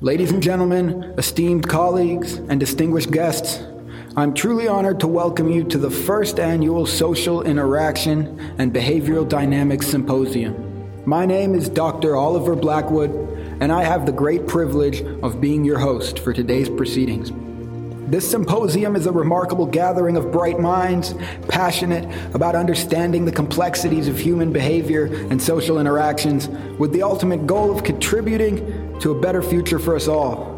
Ladies and gentlemen, esteemed colleagues, and distinguished guests, I'm truly honored to welcome you to the first annual Social Interaction and Behavioral Dynamics Symposium. My name is Dr. Oliver Blackwood, and I have the great privilege of being your host for today's proceedings. This symposium is a remarkable gathering of bright minds, passionate about understanding the complexities of human behavior and social interactions, with the ultimate goal of contributing to a better future for us all.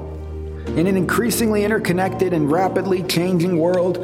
In an increasingly interconnected and rapidly changing world,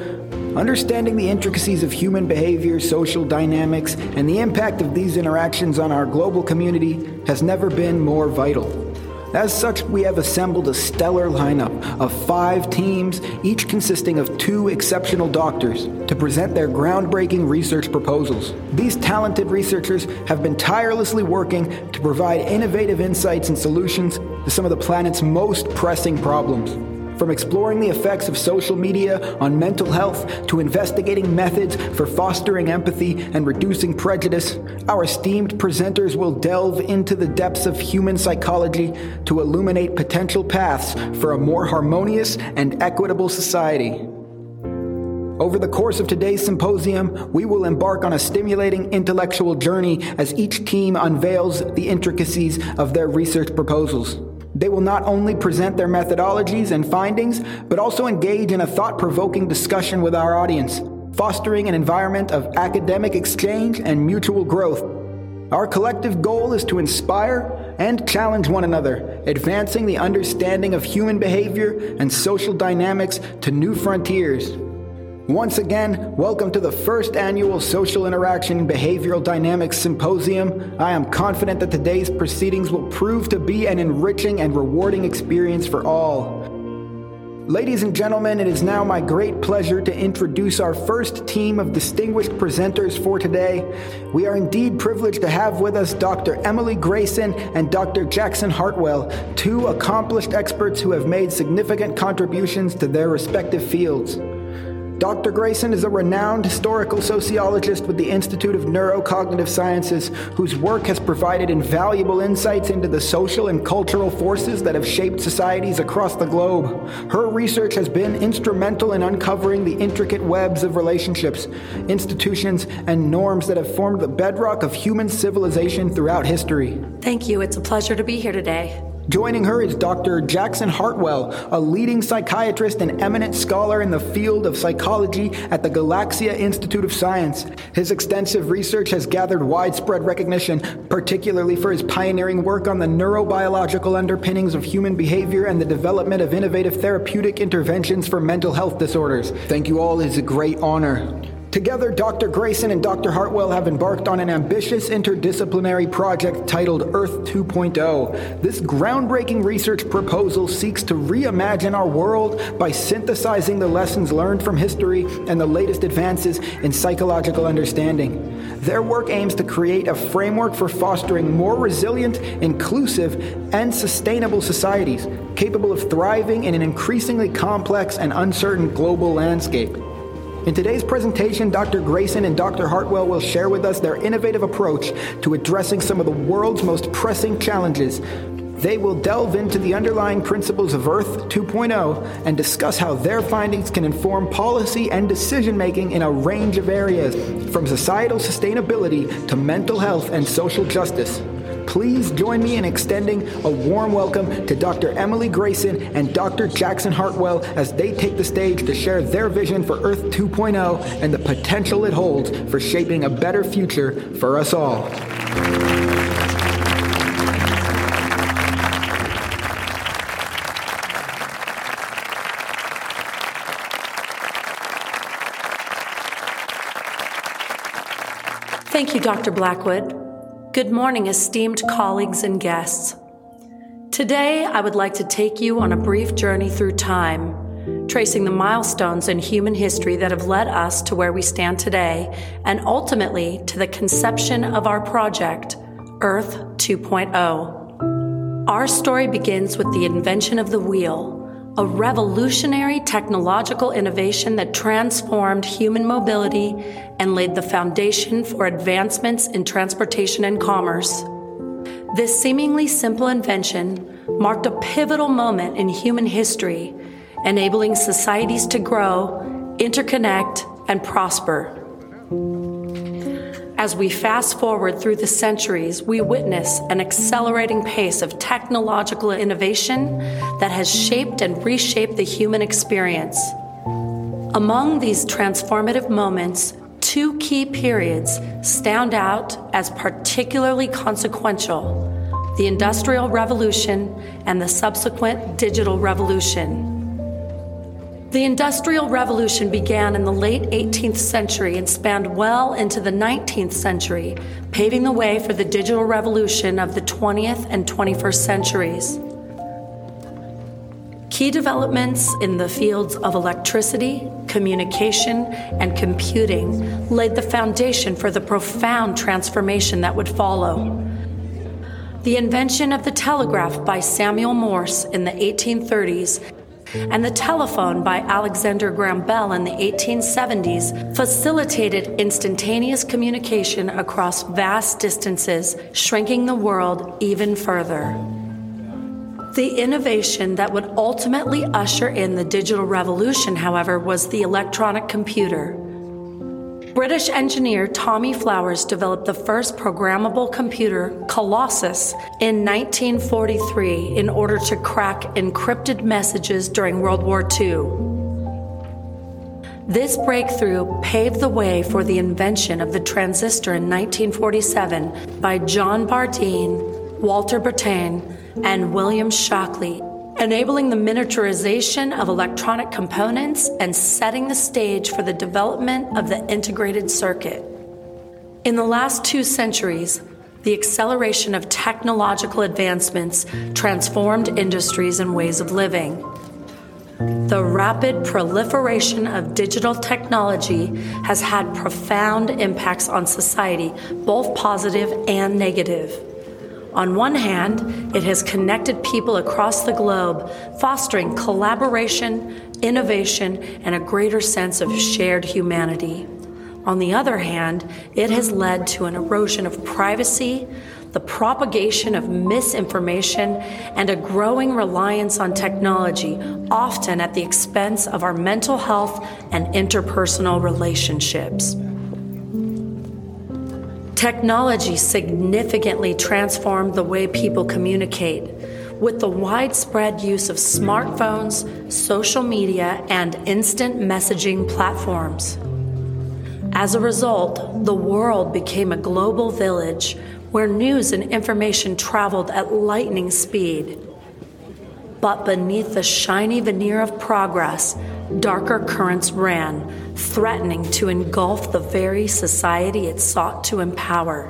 understanding the intricacies of human behavior, social dynamics, and the impact of these interactions on our global community has never been more vital. As such, we have assembled a stellar lineup of five teams, each consisting of two exceptional doctors, to present their groundbreaking research proposals. These talented researchers have been tirelessly working to provide innovative insights and solutions to some of the planet's most pressing problems. From exploring the effects of social media on mental health to investigating methods for fostering empathy and reducing prejudice, our esteemed presenters will delve into the depths of human psychology to illuminate potential paths for a more harmonious and equitable society. Over the course of today's symposium, we will embark on a stimulating intellectual journey as each team unveils the intricacies of their research proposals. They will not only present their methodologies and findings, but also engage in a thought provoking discussion with our audience, fostering an environment of academic exchange and mutual growth. Our collective goal is to inspire and challenge one another, advancing the understanding of human behavior and social dynamics to new frontiers. Once again, welcome to the first annual Social Interaction Behavioral Dynamics Symposium. I am confident that today's proceedings will prove to be an enriching and rewarding experience for all. Ladies and gentlemen, it is now my great pleasure to introduce our first team of distinguished presenters for today. We are indeed privileged to have with us Dr. Emily Grayson and Dr. Jackson Hartwell, two accomplished experts who have made significant contributions to their respective fields. Dr. Grayson is a renowned historical sociologist with the Institute of Neurocognitive Sciences, whose work has provided invaluable insights into the social and cultural forces that have shaped societies across the globe. Her research has been instrumental in uncovering the intricate webs of relationships, institutions, and norms that have formed the bedrock of human civilization throughout history. Thank you. It's a pleasure to be here today. Joining her is Dr. Jackson Hartwell, a leading psychiatrist and eminent scholar in the field of psychology at the Galaxia Institute of Science. His extensive research has gathered widespread recognition, particularly for his pioneering work on the neurobiological underpinnings of human behavior and the development of innovative therapeutic interventions for mental health disorders. Thank you all. It is a great honor. Together, Dr. Grayson and Dr. Hartwell have embarked on an ambitious interdisciplinary project titled Earth 2.0. This groundbreaking research proposal seeks to reimagine our world by synthesizing the lessons learned from history and the latest advances in psychological understanding. Their work aims to create a framework for fostering more resilient, inclusive, and sustainable societies capable of thriving in an increasingly complex and uncertain global landscape. In today's presentation, Dr. Grayson and Dr. Hartwell will share with us their innovative approach to addressing some of the world's most pressing challenges. They will delve into the underlying principles of Earth 2.0 and discuss how their findings can inform policy and decision making in a range of areas, from societal sustainability to mental health and social justice. Please join me in extending a warm welcome to Dr. Emily Grayson and Dr. Jackson Hartwell as they take the stage to share their vision for Earth 2.0 and the potential it holds for shaping a better future for us all. Thank you, Dr. Blackwood. Good morning, esteemed colleagues and guests. Today, I would like to take you on a brief journey through time, tracing the milestones in human history that have led us to where we stand today and ultimately to the conception of our project, Earth 2.0. Our story begins with the invention of the wheel a revolutionary technological innovation that transformed human mobility and laid the foundation for advancements in transportation and commerce. This seemingly simple invention marked a pivotal moment in human history, enabling societies to grow, interconnect, and prosper. As we fast forward through the centuries, we witness an accelerating pace of technological innovation that has shaped and reshaped the human experience. Among these transformative moments, two key periods stand out as particularly consequential the Industrial Revolution and the subsequent Digital Revolution. The Industrial Revolution began in the late 18th century and spanned well into the 19th century, paving the way for the digital revolution of the 20th and 21st centuries. Key developments in the fields of electricity, communication, and computing laid the foundation for the profound transformation that would follow. The invention of the telegraph by Samuel Morse in the 1830s and the telephone by Alexander Graham Bell in the 1870s facilitated instantaneous communication across vast distances, shrinking the world even further. The innovation that would ultimately usher in the digital revolution, however, was the electronic computer. British engineer Tommy Flowers developed the first programmable computer, Colossus, in 1943 in order to crack encrypted messages during World War II. This breakthrough paved the way for the invention of the transistor in 1947 by John Bardeen, Walter Brattain, and William Shockley, enabling the miniaturization of electronic components and setting the stage for the development of the integrated circuit. In the last two centuries, the acceleration of technological advancements transformed industries and ways of living. The rapid proliferation of digital technology has had profound impacts on society, both positive and negative. On one hand, it has connected people across the globe, fostering collaboration, innovation, and a greater sense of shared humanity. On the other hand, it has led to an erosion of privacy, the propagation of misinformation, and a growing reliance on technology, often at the expense of our mental health and interpersonal relationships. Technology significantly transformed the way people communicate with the widespread use of smartphones, social media, and instant messaging platforms. As a result, the world became a global village where news and information traveled at lightning speed. But beneath the shiny veneer of progress, darker currents ran, threatening to engulf the very society it sought to empower.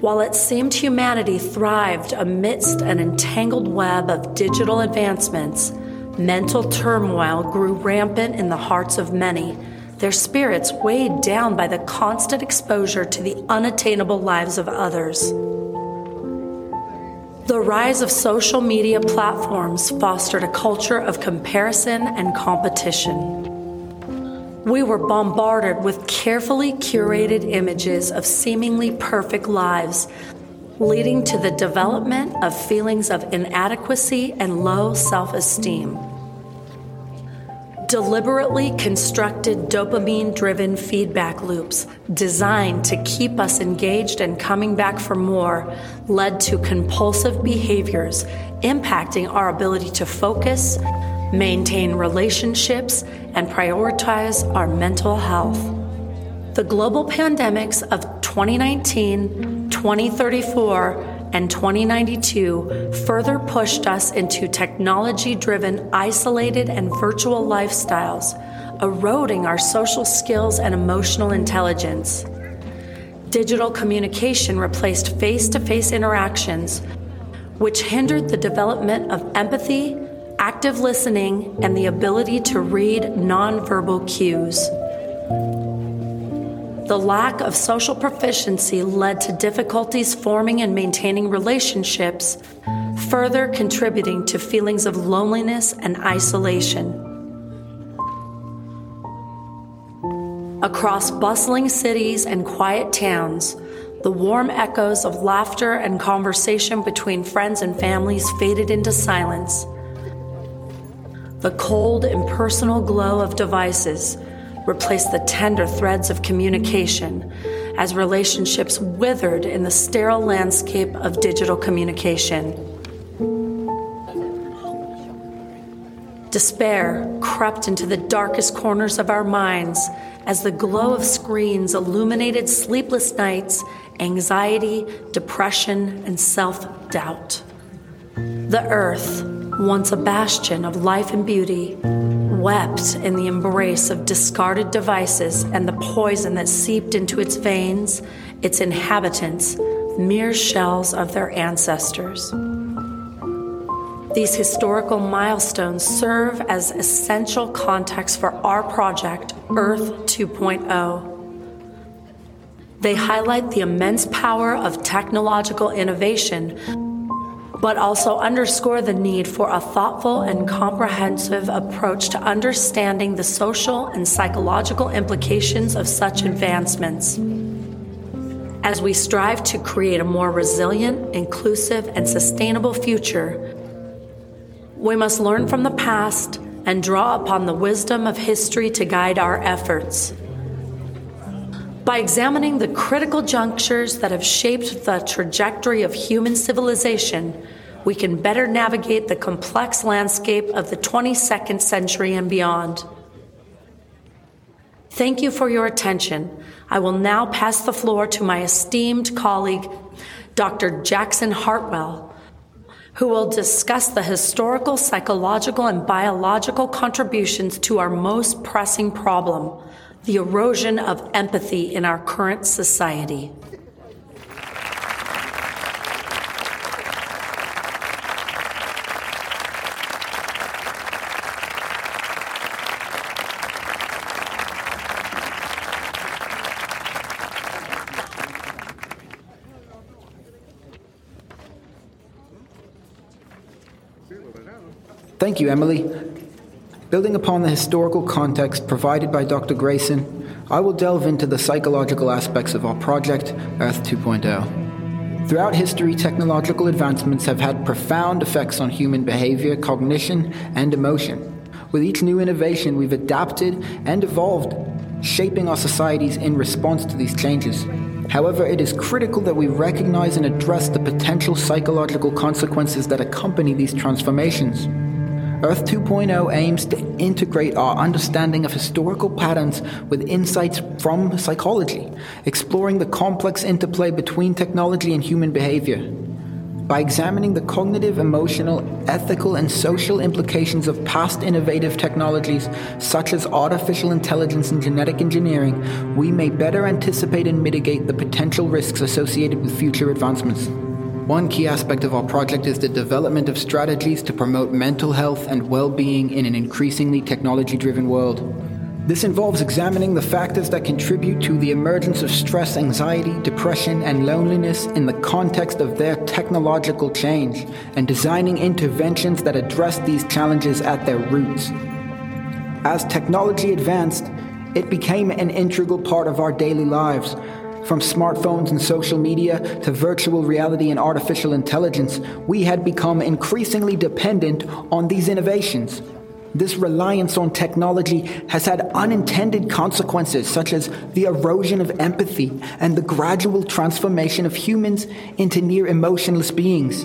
While it seemed humanity thrived amidst an entangled web of digital advancements, mental turmoil grew rampant in the hearts of many, their spirits weighed down by the constant exposure to the unattainable lives of others. The rise of social media platforms fostered a culture of comparison and competition. We were bombarded with carefully curated images of seemingly perfect lives, leading to the development of feelings of inadequacy and low self esteem deliberately constructed dopamine driven feedback loops designed to keep us engaged and coming back for more led to compulsive behaviors impacting our ability to focus, maintain relationships, and prioritize our mental health. The global pandemics of 2019, 2034, and 2092 further pushed us into technology driven, isolated, and virtual lifestyles, eroding our social skills and emotional intelligence. Digital communication replaced face to face interactions, which hindered the development of empathy, active listening, and the ability to read nonverbal cues. The lack of social proficiency led to difficulties forming and maintaining relationships, further contributing to feelings of loneliness and isolation. Across bustling cities and quiet towns, The warm echoes of laughter and conversation between friends and families faded into silence. The cold, impersonal glow of devices replaced the tender threads of communication as relationships withered in the sterile landscape of digital communication. Despair crept into the darkest corners of our minds as the glow of screens illuminated sleepless nights, anxiety, depression, and self doubt. The earth, once a bastion of life and beauty, wept in the embrace of discarded devices and the poison that seeped into its veins, its inhabitants, mere shells of their ancestors. These historical milestones serve as essential context for our project, Earth 2.0. They highlight the immense power of technological innovation but also underscore the need for a thoughtful and comprehensive approach to understanding the social and psychological implications of such advancements. As we strive to create a more resilient, inclusive, and sustainable future, we must learn from the past and draw upon the wisdom of history to guide our efforts. By examining the critical junctures that have shaped the trajectory of human civilization, we can better navigate the complex landscape of the 22nd century and beyond. Thank you for your attention. I will now pass the floor to my esteemed colleague, Dr. Jackson Hartwell, who will discuss the historical, psychological, and biological contributions to our most pressing problem the erosion of empathy in our current society. Thank you, Emily. Building upon the historical context provided by Dr. Grayson, I will delve into the psychological aspects of our project, Earth 2.0. Throughout history, technological advancements have had profound effects on human behavior, cognition, and emotion. With each new innovation, we've adapted and evolved, shaping our societies in response to these changes. However, it is critical that we recognize and address the potential psychological consequences that accompany these transformations. Earth 2.0 aims to integrate our understanding of historical patterns with insights from psychology, exploring the complex interplay between technology and human behavior. By examining the cognitive, emotional, ethical, and social implications of past innovative technologies such as artificial intelligence and genetic engineering, we may better anticipate and mitigate the potential risks associated with future advancements. One key aspect of our project is the development of strategies to promote mental health and well being in an increasingly technology driven world. This involves examining the factors that contribute to the emergence of stress, anxiety, depression, and loneliness in the context of their technological change, and designing interventions that address these challenges at their roots. As technology advanced, it became an integral part of our daily lives, from smartphones and social media to virtual reality and artificial intelligence, we had become increasingly dependent on these innovations. This reliance on technology has had unintended consequences, such as the erosion of empathy and the gradual transformation of humans into near emotionless beings.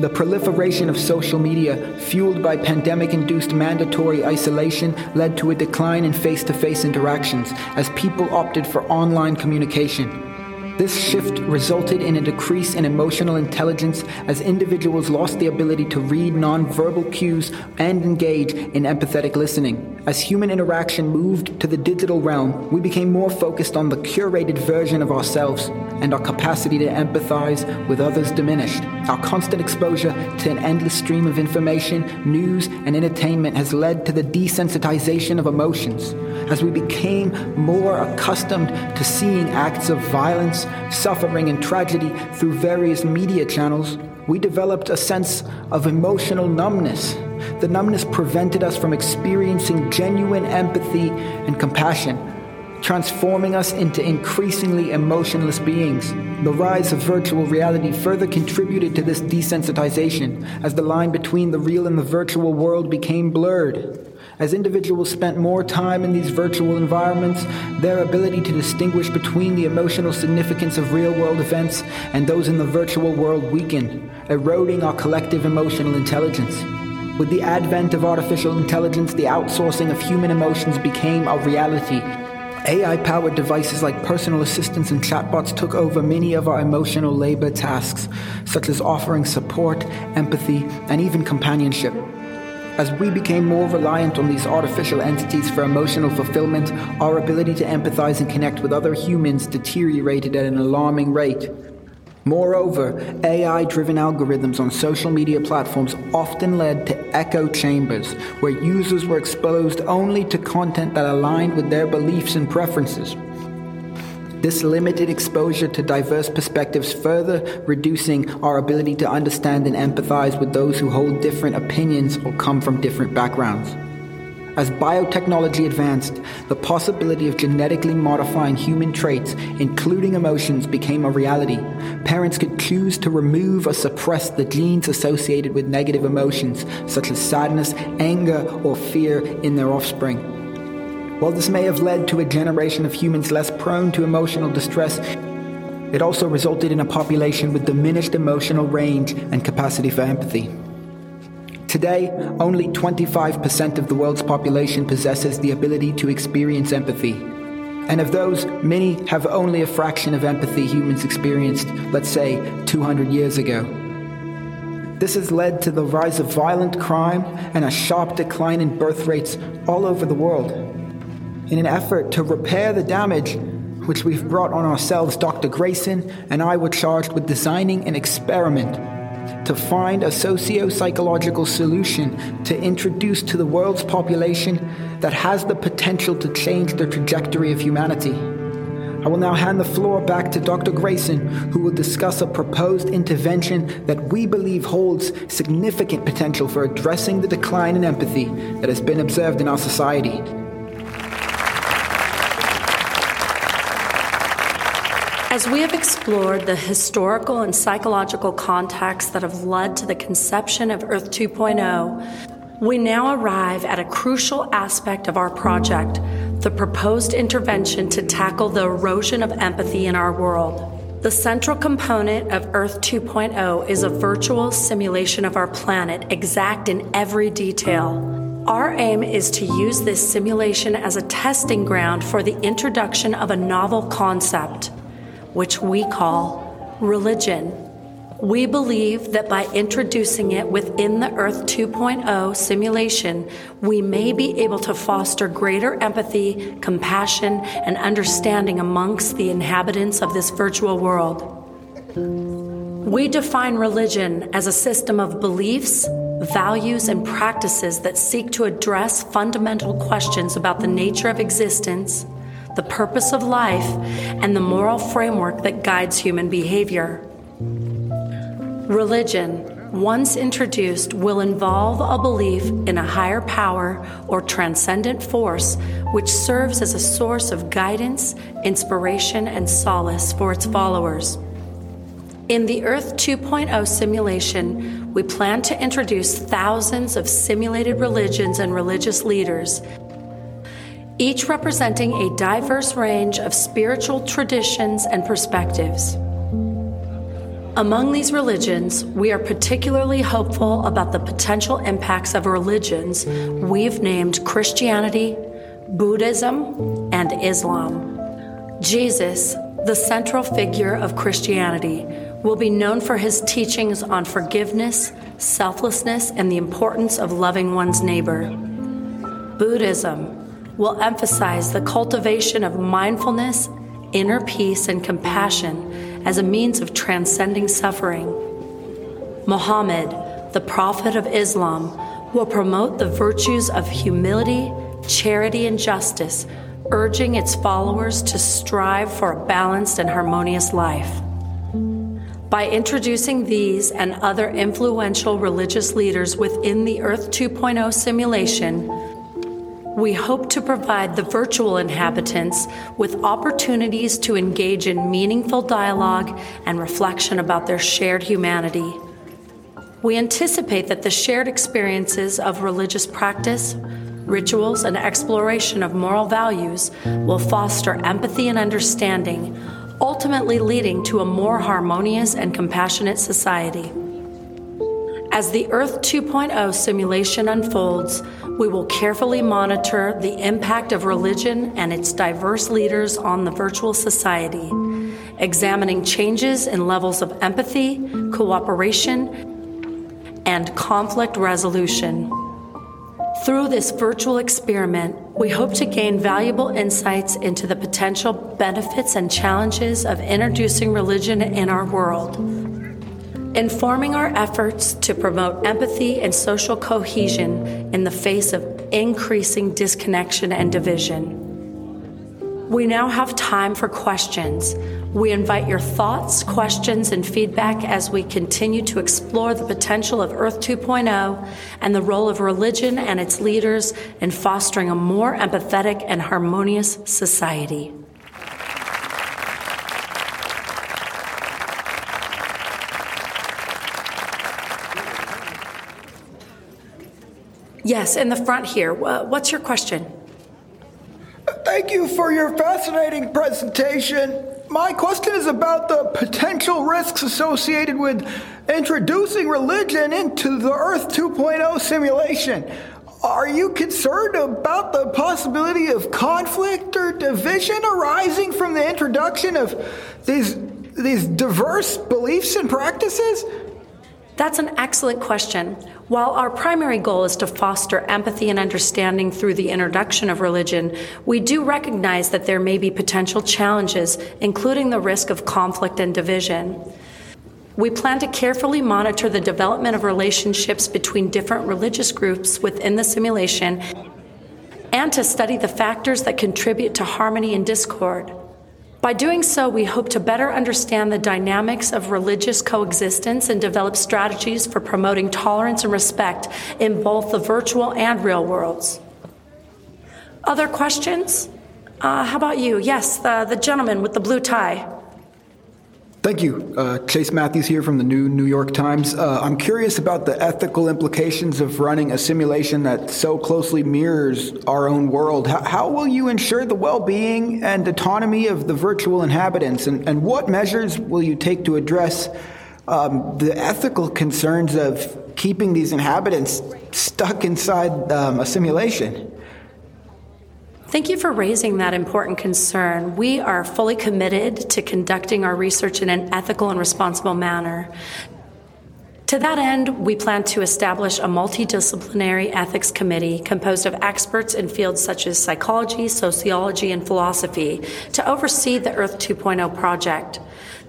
The proliferation of social media, fueled by pandemic induced mandatory isolation, led to a decline in face to face interactions as people opted for online communication. This shift resulted in a decrease in emotional intelligence as individuals lost the ability to read nonverbal cues and engage in empathetic listening. As human interaction moved to the digital realm, we became more focused on the curated version of ourselves, and our capacity to empathize with others diminished. Our constant exposure to an endless stream of information, news, and entertainment has led to the desensitization of emotions as we became more accustomed to seeing acts of violence, suffering, and tragedy through various media channels, we developed a sense of emotional numbness. The numbness prevented us from experiencing genuine empathy and compassion. transforming us into increasingly emotionless beings. The rise of virtual reality further contributed to this desensitization as the line between the real and the virtual world became blurred. As individuals spent more time in these virtual environments, their ability to distinguish between the emotional significance of real world events and those in the virtual world weakened, eroding our collective emotional intelligence. With the advent of artificial intelligence, the outsourcing of human emotions became a reality. AI powered devices like personal assistants and chatbots took over many of our emotional labor tasks, such as offering support, empathy, and even companionship. As we became more reliant on these artificial entities for emotional fulfillment, our ability to empathize and connect with other humans deteriorated at an alarming rate. Moreover, AI driven algorithms on social media platforms often led to echo chambers, where users were exposed only to content that aligned with their beliefs and preferences. This limited exposure to diverse perspectives further reducing our ability to understand and empathize with those who hold different opinions or come from different backgrounds. As biotechnology advanced, the possibility of genetically modifying human traits, including emotions, became a reality. Parents could choose to remove or suppress the genes associated with negative emotions, such as sadness, anger, or fear, in their offspring. While this may have led to a generation of humans less prone to emotional distress, it also resulted in a population with diminished emotional range and capacity for empathy. Today, only 25% of the world's population possesses the ability to experience empathy. And of those, many have only a fraction of empathy humans experienced, let's say, 200 years ago. This has led to the rise of violent crime and a sharp decline in birth rates all over the world. In an effort to repair the damage which we've brought on ourselves, Dr. Grayson and I were charged with designing an experiment to find a socio psychological solution to introduce to the world's population that has the potential to change the trajectory of humanity. I will now hand the floor back to Dr. Grayson, who will discuss a proposed intervention that we believe holds significant potential for addressing the decline in empathy that has been observed in our society. As we have explored the historical and psychological contexts that have led to the conception of Earth 2.0, we now arrive at a crucial aspect of our project the proposed intervention to tackle the erosion of empathy in our world. The central component of Earth 2.0 is a virtual simulation of our planet, exact in every detail. Our aim is to use this simulation as a testing ground for the introduction of a novel concept which we call religion. We believe that by introducing it within the Earth 2.0 simulation, we may be able to foster greater empathy, compassion, and understanding amongst the inhabitants of this virtual world. We define religion as a system of beliefs, values, and practices that seek to address fundamental questions about the nature of existence the purpose of life, and the moral framework that guides human behavior. Religion, once introduced, will involve a belief in a higher power or transcendent force which serves as a source of guidance, inspiration, and solace for its followers. In the Earth 2.0 simulation, we plan to introduce thousands of simulated religions and religious leaders each representing a diverse range of spiritual traditions and perspectives. Among these religions, we are particularly hopeful about the potential impacts of religions we've named Christianity, Buddhism, and Islam. Jesus, the central figure of Christianity, will be known for his teachings on forgiveness, selflessness, and the importance of loving one's neighbor. Buddhism, will emphasize the cultivation of mindfulness, inner peace, and compassion as a means of transcending suffering. Muhammad, the Prophet of Islam, will promote the virtues of humility, charity, and justice, urging its followers to strive for a balanced and harmonious life. By introducing these and other influential religious leaders within the Earth 2.0 simulation, we hope to provide the virtual inhabitants with opportunities to engage in meaningful dialogue and reflection about their shared humanity. We anticipate that the shared experiences of religious practice, rituals, and exploration of moral values will foster empathy and understanding, ultimately leading to a more harmonious and compassionate society. As the Earth 2.0 simulation unfolds, we will carefully monitor the impact of religion and its diverse leaders on the virtual society, examining changes in levels of empathy, cooperation, and conflict resolution. Through this virtual experiment, we hope to gain valuable insights into the potential benefits and challenges of introducing religion in our world informing our efforts to promote empathy and social cohesion in the face of increasing disconnection and division. We now have time for questions. We invite your thoughts, questions, and feedback as we continue to explore the potential of Earth 2.0 and the role of religion and its leaders in fostering a more empathetic and harmonious society. Yes, in the front here. What's your question? Thank you for your fascinating presentation. My question is about the potential risks associated with introducing religion into the Earth 2.0 simulation. Are you concerned about the possibility of conflict or division arising from the introduction of these, these diverse beliefs and practices? That's an excellent question. While our primary goal is to foster empathy and understanding through the introduction of religion, we do recognize that there may be potential challenges, including the risk of conflict and division. We plan to carefully monitor the development of relationships between different religious groups within the simulation and to study the factors that contribute to harmony and discord. By doing so, we hope to better understand the dynamics of religious coexistence and develop strategies for promoting tolerance and respect in both the virtual and real worlds. Other questions? Uh, how about you? Yes, the, the gentleman with the blue tie. Thank you. Uh, Chase Matthews here from the New New York Times. Uh, I'm curious about the ethical implications of running a simulation that so closely mirrors our own world. How, how will you ensure the well being and autonomy of the virtual inhabitants? And, and what measures will you take to address um, the ethical concerns of keeping these inhabitants stuck inside um, a simulation? Thank you for raising that important concern. We are fully committed to conducting our research in an ethical and responsible manner. To that end, we plan to establish a multidisciplinary ethics committee composed of experts in fields such as psychology, sociology, and philosophy to oversee the Earth 2.0 project.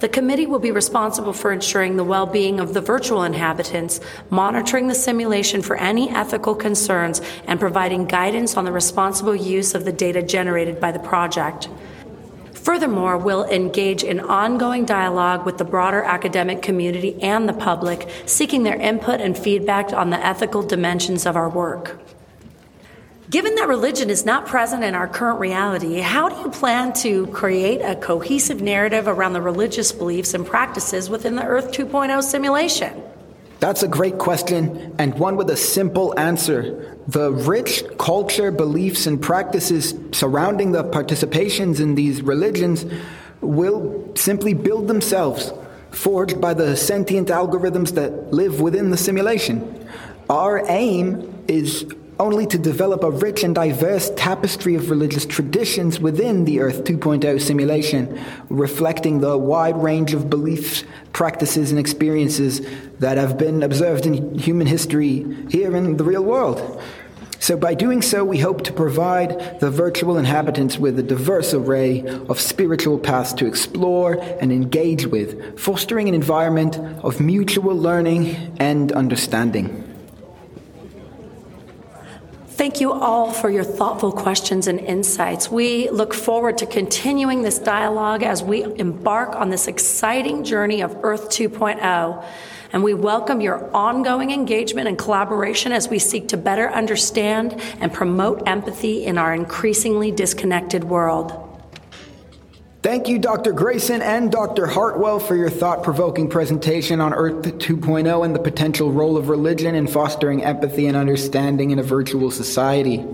The committee will be responsible for ensuring the well being of the virtual inhabitants, monitoring the simulation for any ethical concerns, and providing guidance on the responsible use of the data generated by the project. Furthermore, we'll engage in ongoing dialogue with the broader academic community and the public, seeking their input and feedback on the ethical dimensions of our work. Given that religion is not present in our current reality, how do you plan to create a cohesive narrative around the religious beliefs and practices within the Earth 2.0 simulation? That's a great question, and one with a simple answer. The rich culture, beliefs, and practices surrounding the participations in these religions will simply build themselves, forged by the sentient algorithms that live within the simulation. Our aim is only to develop a rich and diverse tapestry of religious traditions within the Earth 2.0 simulation, reflecting the wide range of beliefs, practices, and experiences that have been observed in human history here in the real world. So, by doing so, we hope to provide the virtual inhabitants with a diverse array of spiritual paths to explore and engage with, fostering an environment of mutual learning and understanding. Thank you all for your thoughtful questions and insights. We look forward to continuing this dialogue as we embark on this exciting journey of Earth 2.0. And we welcome your ongoing engagement and collaboration as we seek to better understand and promote empathy in our increasingly disconnected world. Thank you, Dr. Grayson and Dr. Hartwell, for your thought provoking presentation on Earth 2.0 and the potential role of religion in fostering empathy and understanding in a virtual society.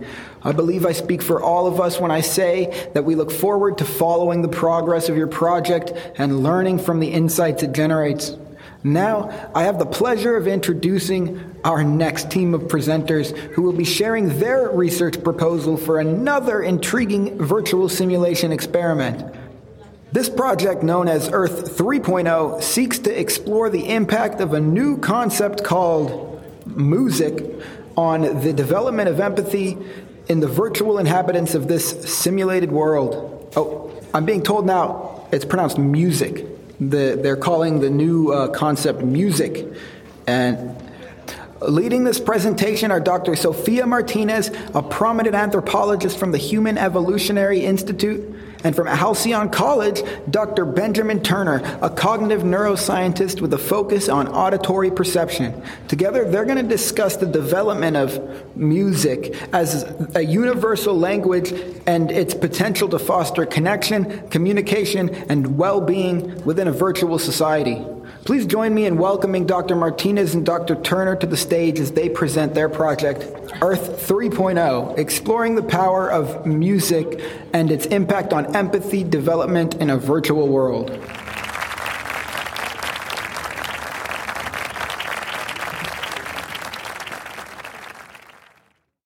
I believe I speak for all of us when I say that we look forward to following the progress of your project and learning from the insights it generates. Now, I have the pleasure of introducing our next team of presenters who will be sharing their research proposal for another intriguing virtual simulation experiment. This project, known as Earth 3.0, seeks to explore the impact of a new concept called music on the development of empathy in the virtual inhabitants of this simulated world. Oh, I'm being told now it's pronounced music. The, they're calling the new uh, concept music. And Leading this presentation are Dr. Sophia Martinez, a prominent anthropologist from the Human Evolutionary Institute, and from Halcyon College, Dr. Benjamin Turner, a cognitive neuroscientist with a focus on auditory perception. Together, they're going to discuss the development of music as a universal language and its potential to foster connection, communication, and well being within a virtual society. Please join me in welcoming Dr. Martinez and Dr. Turner to the stage as they present their project, Earth 3.0, exploring the power of music and its impact on empathy development in a virtual world.